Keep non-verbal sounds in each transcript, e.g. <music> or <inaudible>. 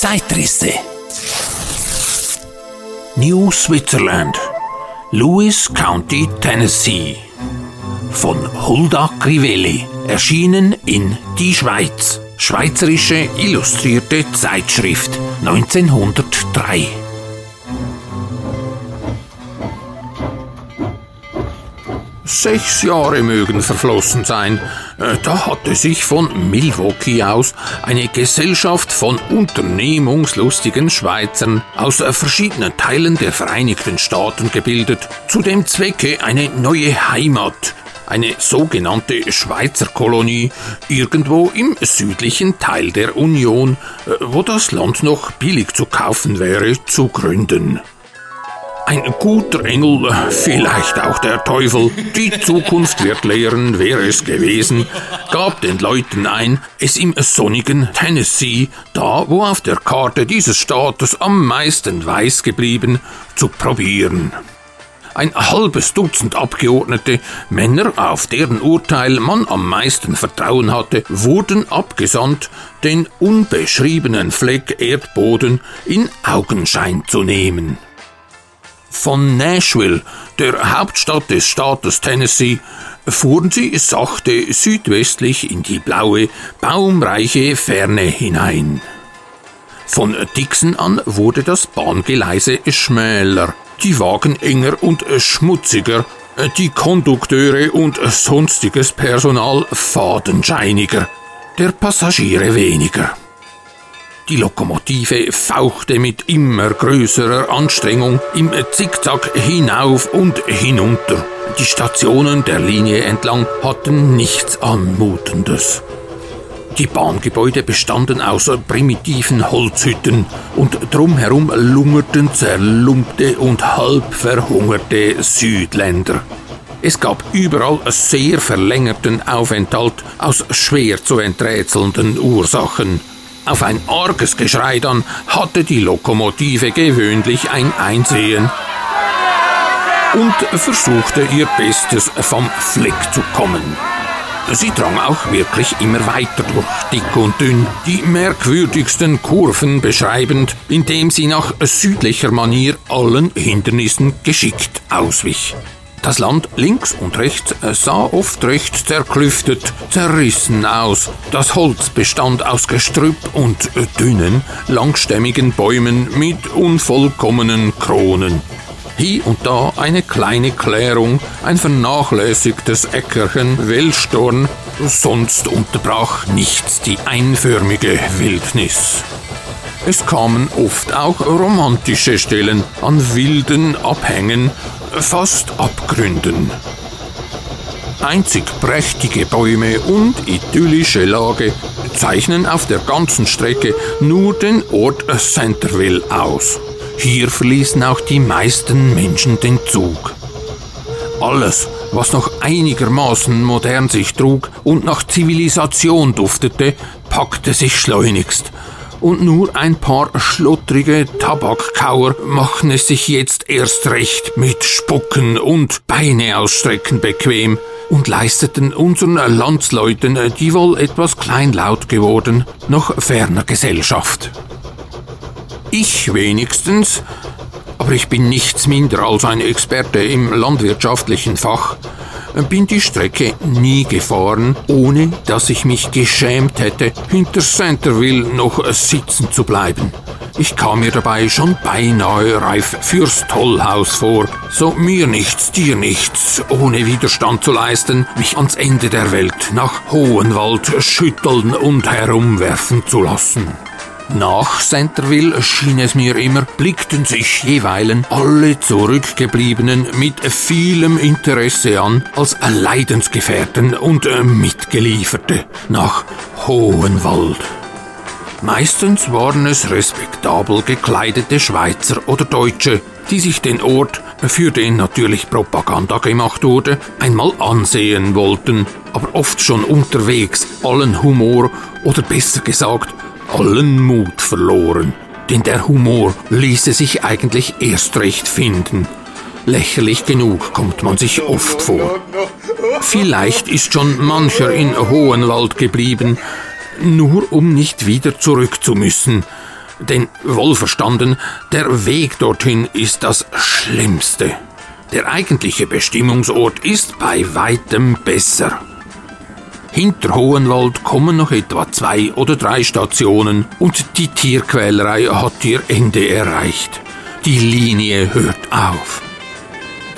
Zeitrisse. New Switzerland, Lewis County, Tennessee. Von Hulda Crivelli, erschienen in Die Schweiz. Schweizerische Illustrierte Zeitschrift 1903. Sechs Jahre mögen verflossen sein. Äh, da hatte sich von Milwaukee aus eine Gesellschaft von unternehmungslustigen Schweizern aus äh, verschiedenen Teilen der Vereinigten Staaten gebildet, zu dem Zwecke eine neue Heimat, eine sogenannte Schweizer Kolonie, irgendwo im südlichen Teil der Union, äh, wo das Land noch billig zu kaufen wäre, zu gründen. Ein guter Engel, vielleicht auch der Teufel, die Zukunft wird lehren, wer es gewesen, gab den Leuten ein, es im sonnigen Tennessee, da wo auf der Karte dieses Staates am meisten weiß geblieben, zu probieren. Ein halbes Dutzend Abgeordnete, Männer, auf deren Urteil man am meisten Vertrauen hatte, wurden abgesandt, den unbeschriebenen Fleck Erdboden in Augenschein zu nehmen. Von Nashville, der Hauptstadt des Staates Tennessee, fuhren sie sachte südwestlich in die blaue, baumreiche Ferne hinein. Von Dixon an wurde das Bahngeleise schmäler, die Wagen enger und schmutziger, die Kondukteure und sonstiges Personal fadenscheiniger, der Passagiere weniger. Die Lokomotive fauchte mit immer größerer Anstrengung im Zickzack hinauf und hinunter. Die Stationen der Linie entlang hatten nichts Anmutendes. Die Bahngebäude bestanden aus primitiven Holzhütten und drumherum lungerten zerlumpte und halb verhungerte Südländer. Es gab überall sehr verlängerten Aufenthalt aus schwer zu enträtselnden Ursachen. Auf ein arges Geschrei dann hatte die Lokomotive gewöhnlich ein Einsehen und versuchte ihr Bestes vom Fleck zu kommen. Sie drang auch wirklich immer weiter durch dick und dünn, die merkwürdigsten Kurven beschreibend, indem sie nach südlicher Manier allen Hindernissen geschickt auswich. Das Land links und rechts sah oft recht zerklüftet, zerrissen aus. Das Holz bestand aus Gestrüpp und dünnen, langstämmigen Bäumen mit unvollkommenen Kronen. Hier und da eine kleine Klärung, ein vernachlässigtes Äckerchen, Wellstorn, sonst unterbrach nichts die einförmige Wildnis. Es kamen oft auch romantische Stellen an wilden Abhängen, fast Abgründen. Einzig prächtige Bäume und idyllische Lage zeichnen auf der ganzen Strecke nur den Ort Centerville aus. Hier verließen auch die meisten Menschen den Zug. Alles, was noch einigermaßen modern sich trug und nach Zivilisation duftete, packte sich schleunigst und nur ein paar schlottrige Tabakkauer machen es sich jetzt erst recht mit Spucken und Beine ausstrecken bequem und leisteten unseren Landsleuten, die wohl etwas kleinlaut geworden, noch ferner Gesellschaft. Ich wenigstens, aber ich bin nichts minder als ein Experte im landwirtschaftlichen Fach, bin die Strecke nie gefahren, ohne dass ich mich geschämt hätte, hinter Centerville noch sitzen zu bleiben. Ich kam mir dabei schon beinahe reif fürs Tollhaus vor, so mir nichts, dir nichts, ohne Widerstand zu leisten, mich ans Ende der Welt nach Hohenwald schütteln und herumwerfen zu lassen. Nach Centerville schien es mir immer, blickten sich jeweilen alle Zurückgebliebenen mit vielem Interesse an als Leidensgefährten und Mitgelieferte nach Hohenwald. Meistens waren es respektabel gekleidete Schweizer oder Deutsche, die sich den Ort, für den natürlich Propaganda gemacht wurde, einmal ansehen wollten, aber oft schon unterwegs allen Humor oder besser gesagt allen Mut verloren, denn der Humor ließe sich eigentlich erst recht finden. Lächerlich genug kommt man sich oft vor. Vielleicht ist schon mancher in Hohenwald geblieben, nur um nicht wieder zurück zu müssen. Denn wohlverstanden, der Weg dorthin ist das Schlimmste. Der eigentliche Bestimmungsort ist bei weitem besser. Hinter Hohenwald kommen noch etwa zwei oder drei Stationen und die Tierquälerei hat ihr Ende erreicht. Die Linie hört auf.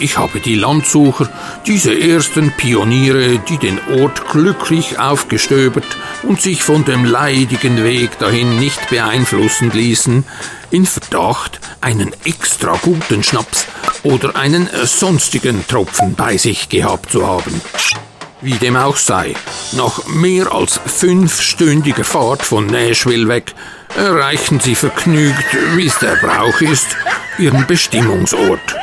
Ich habe die Landsucher, diese ersten Pioniere, die den Ort glücklich aufgestöbert und sich von dem leidigen Weg dahin nicht beeinflussen ließen, in Verdacht, einen extra guten Schnaps oder einen sonstigen Tropfen bei sich gehabt zu haben. Wie dem auch sei, nach mehr als fünfstündiger Fahrt von Nashville weg erreichen sie vergnügt, wie es der Brauch ist, ihren Bestimmungsort.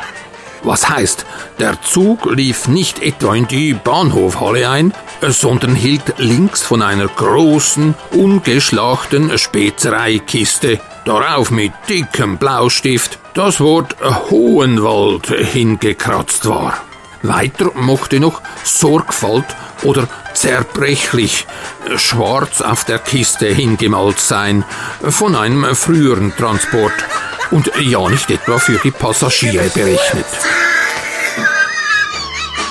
Was heißt, der Zug lief nicht etwa in die Bahnhofhalle ein, sondern hielt links von einer großen, ungeschlachten Spezereikiste, darauf mit dickem Blaustift das Wort Hohenwald hingekratzt war. Weiter mochte noch Sorgfalt oder zerbrechlich schwarz auf der Kiste hingemalt sein von einem früheren Transport und ja nicht etwa für die Passagiere berechnet.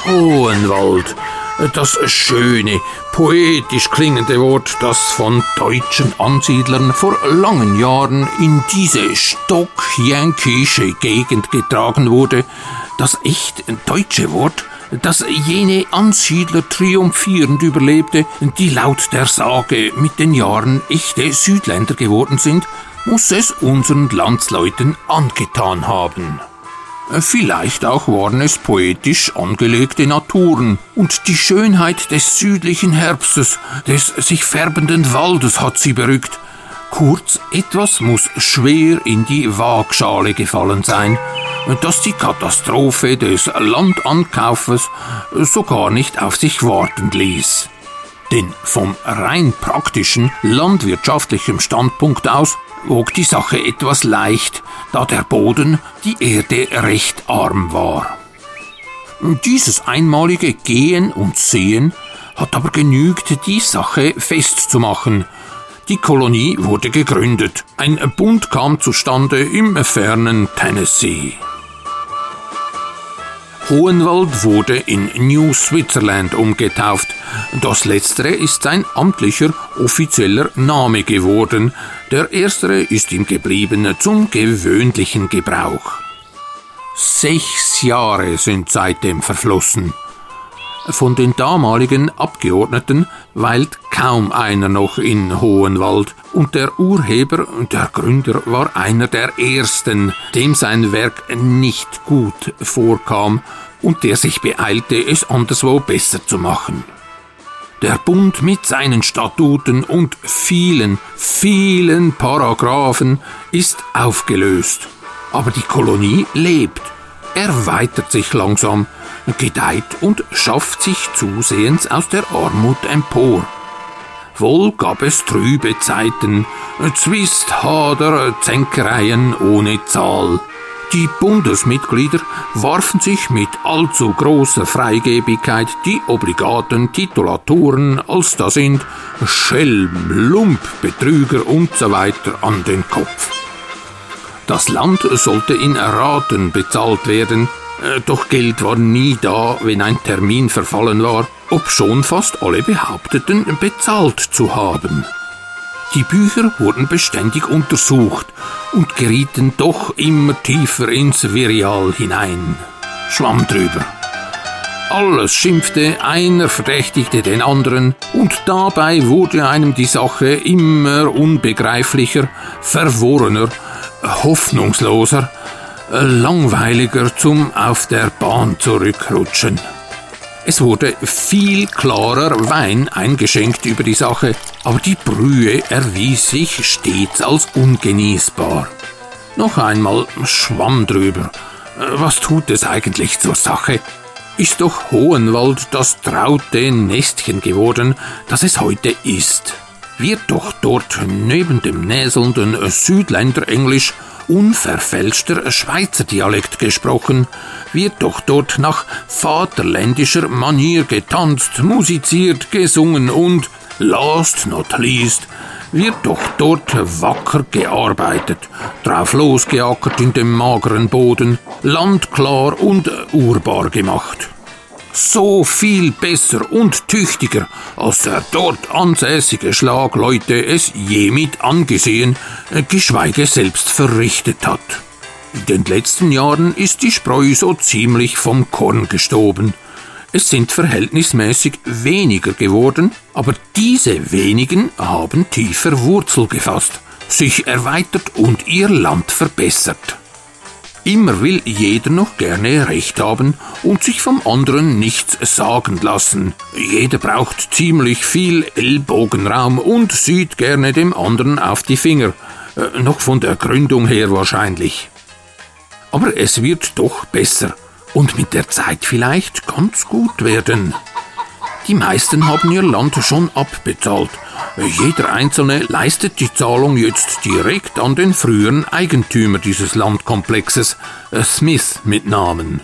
Hohenwald, das schöne, poetisch klingende Wort, das von deutschen Ansiedlern vor langen Jahren in diese stockjänkische Gegend getragen wurde, das echt deutsche Wort, das jene Ansiedler triumphierend überlebte, die laut der Sage mit den Jahren echte Südländer geworden sind, muss es unseren Landsleuten angetan haben. Vielleicht auch waren es poetisch angelegte Naturen, und die Schönheit des südlichen Herbstes, des sich färbenden Waldes hat sie berückt. Kurz, etwas muss schwer in die Waagschale gefallen sein, dass die Katastrophe des Landankaufes sogar nicht auf sich warten ließ. Denn vom rein praktischen landwirtschaftlichen Standpunkt aus wog die Sache etwas leicht, da der Boden, die Erde recht arm war. Dieses einmalige Gehen und Sehen hat aber genügt, die Sache festzumachen. Die Kolonie wurde gegründet. Ein Bund kam zustande im fernen Tennessee. Hohenwald wurde in New Switzerland umgetauft. Das letztere ist sein amtlicher, offizieller Name geworden. Der erstere ist ihm geblieben zum gewöhnlichen Gebrauch. Sechs Jahre sind seitdem verflossen. Von den damaligen Abgeordneten weilt kaum einer noch in Hohenwald, und der Urheber, der Gründer, war einer der ersten, dem sein Werk nicht gut vorkam und der sich beeilte, es anderswo besser zu machen. Der Bund mit seinen Statuten und vielen, vielen Paragraphen ist aufgelöst. Aber die Kolonie lebt, erweitert sich langsam, gedeiht und schafft sich zusehends aus der Armut empor. Wohl gab es trübe Zeiten, Zwist, Hader, Zänkereien ohne Zahl. Die Bundesmitglieder warfen sich mit allzu großer Freigebigkeit die obligaten Titulaturen, als da sind Schelm, Lump, Betrüger usw. So an den Kopf. Das Land sollte in Raten bezahlt werden, doch Geld war nie da, wenn ein Termin verfallen war, obschon fast alle behaupteten, bezahlt zu haben. Die Bücher wurden beständig untersucht und gerieten doch immer tiefer ins Virial hinein. Schwamm drüber. Alles schimpfte, einer verdächtigte den anderen, und dabei wurde einem die Sache immer unbegreiflicher, verworrener, hoffnungsloser, langweiliger zum auf der Bahn zurückrutschen. Es wurde viel klarer Wein eingeschenkt über die Sache, aber die Brühe erwies sich stets als ungenießbar. Noch einmal Schwamm drüber. Was tut es eigentlich zur Sache? Ist doch Hohenwald das traute Nestchen geworden, das es heute ist. Wird doch dort neben dem näselnden Südländerenglisch unverfälschter Schweizer Dialekt gesprochen, wird doch dort nach vaterländischer Manier getanzt, musiziert, gesungen und, last not least, wird doch dort wacker gearbeitet, drauf losgeackert in dem mageren Boden, landklar und urbar gemacht. So viel besser und tüchtiger, als der dort ansässige Schlagleute es je mit angesehen, geschweige selbst verrichtet hat. In den letzten Jahren ist die Spreu so ziemlich vom Korn gestoben. Es sind verhältnismäßig weniger geworden, aber diese wenigen haben tiefer Wurzel gefasst, sich erweitert und ihr Land verbessert. Immer will jeder noch gerne Recht haben und sich vom anderen nichts sagen lassen. Jeder braucht ziemlich viel Ellbogenraum und sieht gerne dem anderen auf die Finger. Äh, noch von der Gründung her wahrscheinlich. Aber es wird doch besser und mit der Zeit vielleicht ganz gut werden. Die meisten haben ihr Land schon abbezahlt. Jeder Einzelne leistet die Zahlung jetzt direkt an den früheren Eigentümer dieses Landkomplexes, äh, Smith mit Namen.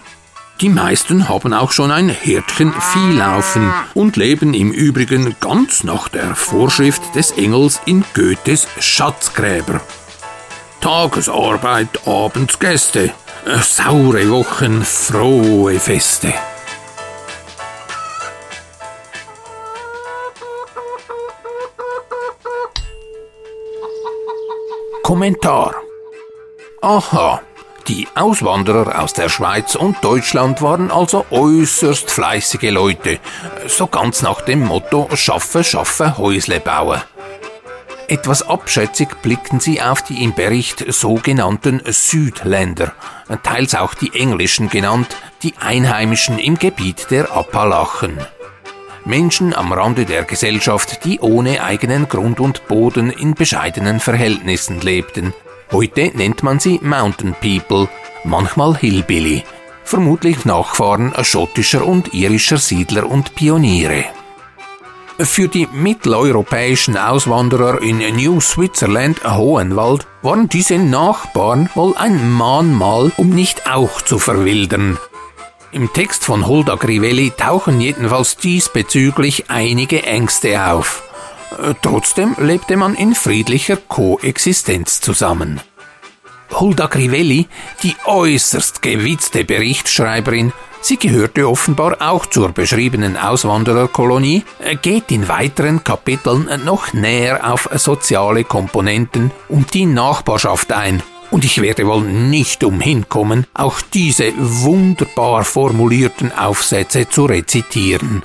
Die meisten haben auch schon ein Herdchen Vieh laufen und leben im Übrigen ganz nach der Vorschrift des Engels in Goethes Schatzgräber. Tagesarbeit, abends Gäste, äh, saure Wochen, frohe Feste. Kommentar. Aha, die Auswanderer aus der Schweiz und Deutschland waren also äußerst fleißige Leute, so ganz nach dem Motto Schaffe, schaffe, Häusle bauen. Etwas abschätzig blickten sie auf die im Bericht sogenannten Südländer, teils auch die englischen genannt, die Einheimischen im Gebiet der Appalachen. Menschen am Rande der Gesellschaft, die ohne eigenen Grund und Boden in bescheidenen Verhältnissen lebten. Heute nennt man sie Mountain People, manchmal Hillbilly, vermutlich Nachfahren schottischer und irischer Siedler und Pioniere. Für die mitteleuropäischen Auswanderer in New Switzerland, Hohenwald, waren diese Nachbarn wohl ein Mahnmal, um nicht auch zu verwildern. Im Text von Hulda Grivelli tauchen jedenfalls diesbezüglich einige Ängste auf. Äh, trotzdem lebte man in friedlicher Koexistenz zusammen. Hulda Grivelli, die äußerst gewitzte Berichtschreiberin, Sie gehörte offenbar auch zur beschriebenen Auswandererkolonie, geht in weiteren Kapiteln noch näher auf soziale Komponenten und die Nachbarschaft ein. Und ich werde wohl nicht umhin kommen, auch diese wunderbar formulierten Aufsätze zu rezitieren.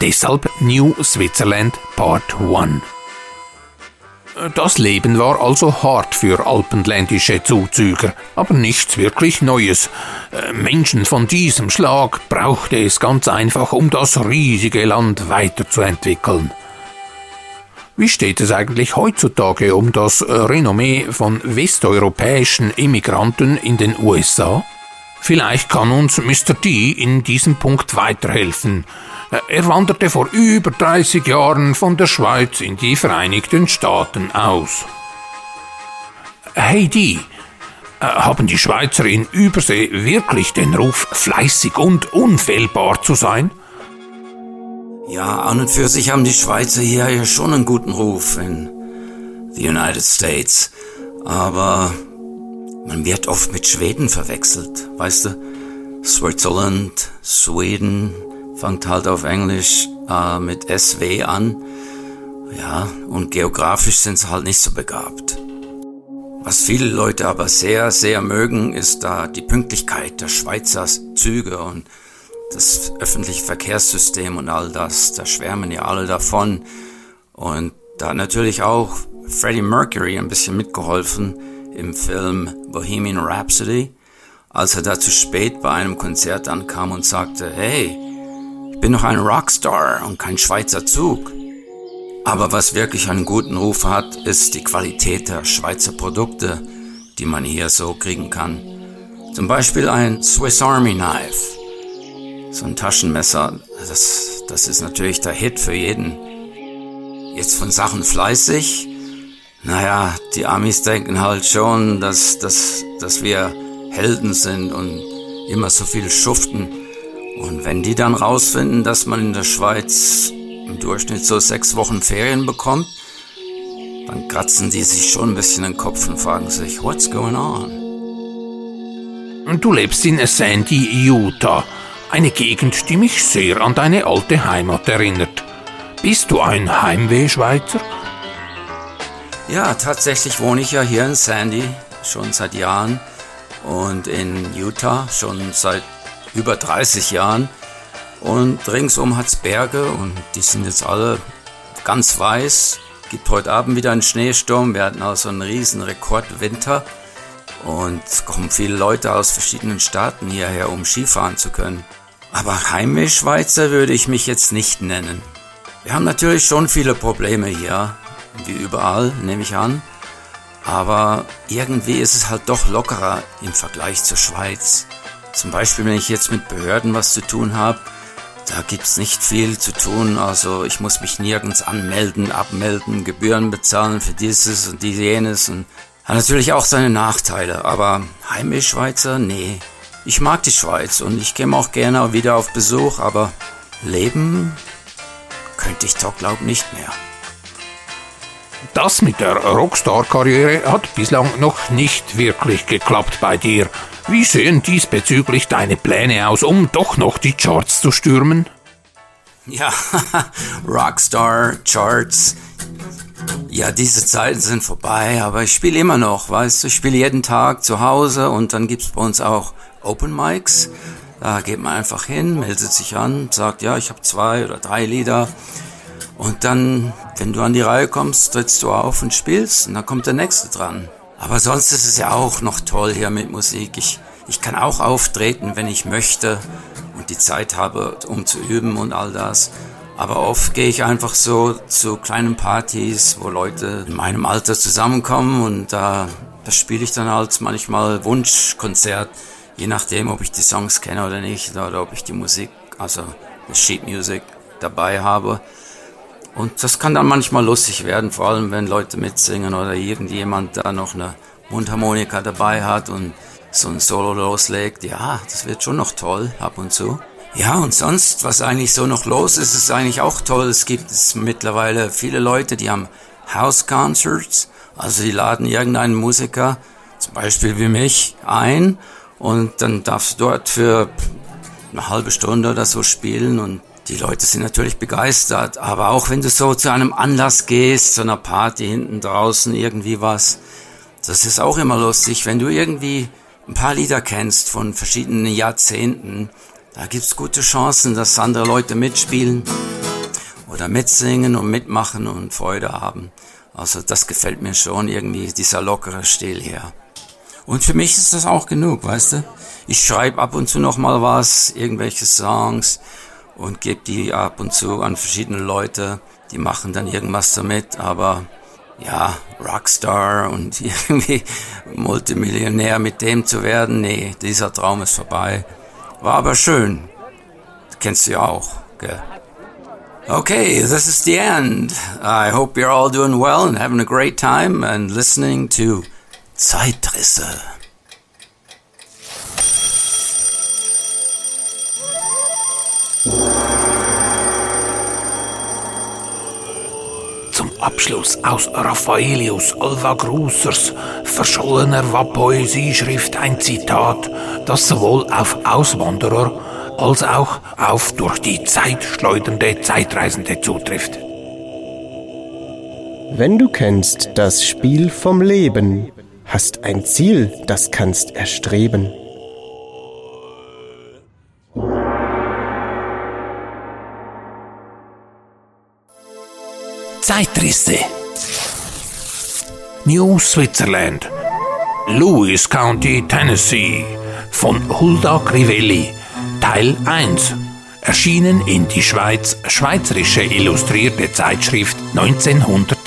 Deshalb New Switzerland Part 1. Das Leben war also hart für alpenländische Zuzüger, aber nichts wirklich Neues. Äh, Menschen von diesem Schlag brauchte es ganz einfach, um das riesige Land weiterzuentwickeln. Wie steht es eigentlich heutzutage um das Renommee von westeuropäischen Immigranten in den USA? Vielleicht kann uns Mr. D in diesem Punkt weiterhelfen. Er wanderte vor über 30 Jahren von der Schweiz in die Vereinigten Staaten aus. Hey D, haben die Schweizer in Übersee wirklich den Ruf, fleißig und unfehlbar zu sein? Ja, an und für sich haben die Schweizer hier ja schon einen guten Ruf in the United States. Aber man wird oft mit Schweden verwechselt, weißt du? Switzerland, Sweden, fängt halt auf Englisch äh, mit SW an. Ja, und geografisch sind sie halt nicht so begabt. Was viele Leute aber sehr, sehr mögen, ist da die Pünktlichkeit der Schweizer Züge und das öffentliche Verkehrssystem und all das. Da schwärmen ja alle davon. Und da hat natürlich auch Freddie Mercury ein bisschen mitgeholfen im Film Bohemian Rhapsody, als er da zu spät bei einem Konzert ankam und sagte, hey, bin noch ein Rockstar und kein Schweizer Zug. Aber was wirklich einen guten Ruf hat, ist die Qualität der Schweizer Produkte, die man hier so kriegen kann. Zum Beispiel ein Swiss Army Knife. So ein Taschenmesser, das, das ist natürlich der Hit für jeden. Jetzt von Sachen fleißig. Naja, die Amis denken halt schon, dass, dass, dass wir Helden sind und immer so viel schuften. Und wenn die dann rausfinden, dass man in der Schweiz im Durchschnitt so sechs Wochen Ferien bekommt, dann kratzen die sich schon ein bisschen den Kopf und fragen sich, what's going on? Und du lebst in Sandy, Utah, eine Gegend, die mich sehr an deine alte Heimat erinnert. Bist du ein Heimweh-Schweizer? Ja, tatsächlich wohne ich ja hier in Sandy schon seit Jahren und in Utah schon seit über 30 Jahren. Und ringsum hat es Berge und die sind jetzt alle ganz weiß. Gibt heute Abend wieder einen Schneesturm. Wir hatten also einen riesen Rekordwinter. Und kommen viele Leute aus verschiedenen Staaten hierher, um Skifahren zu können. Aber Heimisch-Schweizer würde ich mich jetzt nicht nennen. Wir haben natürlich schon viele Probleme hier, wie überall, nehme ich an. Aber irgendwie ist es halt doch lockerer im Vergleich zur Schweiz. Zum Beispiel, wenn ich jetzt mit Behörden was zu tun habe, da gibt's nicht viel zu tun. Also ich muss mich nirgends anmelden, abmelden, Gebühren bezahlen für dieses und jenes und hat natürlich auch seine Nachteile. Aber heimisch Schweizer, nee. Ich mag die Schweiz und ich käme auch gerne wieder auf Besuch, aber leben könnte ich doch glaub nicht mehr. Das mit der Rockstar-Karriere hat bislang noch nicht wirklich geklappt bei dir. Wie sehen diesbezüglich deine Pläne aus, um doch noch die Charts zu stürmen? Ja, <laughs> Rockstar, Charts. Ja, diese Zeiten sind vorbei, aber ich spiele immer noch, weißt du, ich spiele jeden Tag zu Hause und dann gibt's bei uns auch Open Mics. Da geht man einfach hin, meldet sich an, sagt, ja, ich habe zwei oder drei Lieder. Und dann, wenn du an die Reihe kommst, trittst du auf und spielst und dann kommt der nächste dran. Aber sonst ist es ja auch noch toll hier mit Musik. Ich, ich kann auch auftreten, wenn ich möchte und die Zeit habe, um zu üben und all das. Aber oft gehe ich einfach so zu kleinen Partys, wo Leute in meinem Alter zusammenkommen und da, da spiele ich dann halt manchmal Wunschkonzert, je nachdem, ob ich die Songs kenne oder nicht oder ob ich die Musik, also die Sheet Music dabei habe. Und das kann dann manchmal lustig werden, vor allem wenn Leute mitsingen oder irgendjemand da noch eine Mundharmonika dabei hat und so ein Solo loslegt. Ja, das wird schon noch toll ab und zu. Ja, und sonst, was eigentlich so noch los ist, ist eigentlich auch toll. Es gibt es mittlerweile viele Leute, die haben House Concerts. Also die laden irgendeinen Musiker, zum Beispiel wie mich, ein und dann darfst du dort für eine halbe Stunde oder so spielen und die Leute sind natürlich begeistert, aber auch wenn du so zu einem Anlass gehst, zu einer Party hinten draußen, irgendwie was, das ist auch immer lustig, wenn du irgendwie ein paar Lieder kennst von verschiedenen Jahrzehnten, da gibt's gute Chancen, dass andere Leute mitspielen oder mitsingen und mitmachen und Freude haben. Also das gefällt mir schon irgendwie, dieser lockere Stil hier. Und für mich ist das auch genug, weißt du? Ich schreibe ab und zu noch mal was, irgendwelche Songs und gebe die ab und zu an verschiedene Leute. Die machen dann irgendwas damit, aber ja, Rockstar und <laughs> irgendwie Multimillionär mit dem zu werden, nee, dieser Traum ist vorbei. War aber schön. Das kennst du ja auch, gell? Okay, this is the end. I hope you're all doing well and having a great time and listening to Zeitrisse. Abschluss aus Raffaelius Alva Grusers verschollener Poesieschrift ein Zitat, das sowohl auf Auswanderer als auch auf durch die Zeit schleudernde Zeitreisende zutrifft. Wenn du kennst das Spiel vom Leben, hast ein Ziel, das kannst erstreben. Zeitrisse. New Switzerland. Lewis County, Tennessee. Von Hulda Crivelli. Teil 1. Erschienen in die Schweiz Schweizerische Illustrierte Zeitschrift 1903.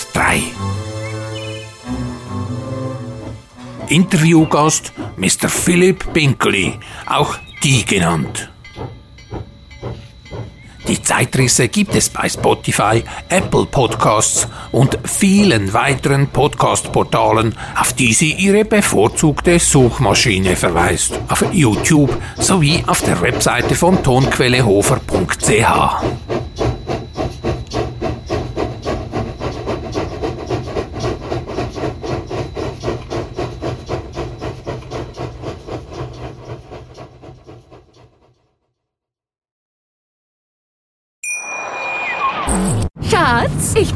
Interviewgast Mr. Philip Binkley, auch die genannt. Die Zeitrisse gibt es bei Spotify, Apple Podcasts und vielen weiteren Podcast-Portalen, auf die sie ihre bevorzugte Suchmaschine verweist, auf YouTube sowie auf der Webseite von tonquellehofer.ch. Schatz, ich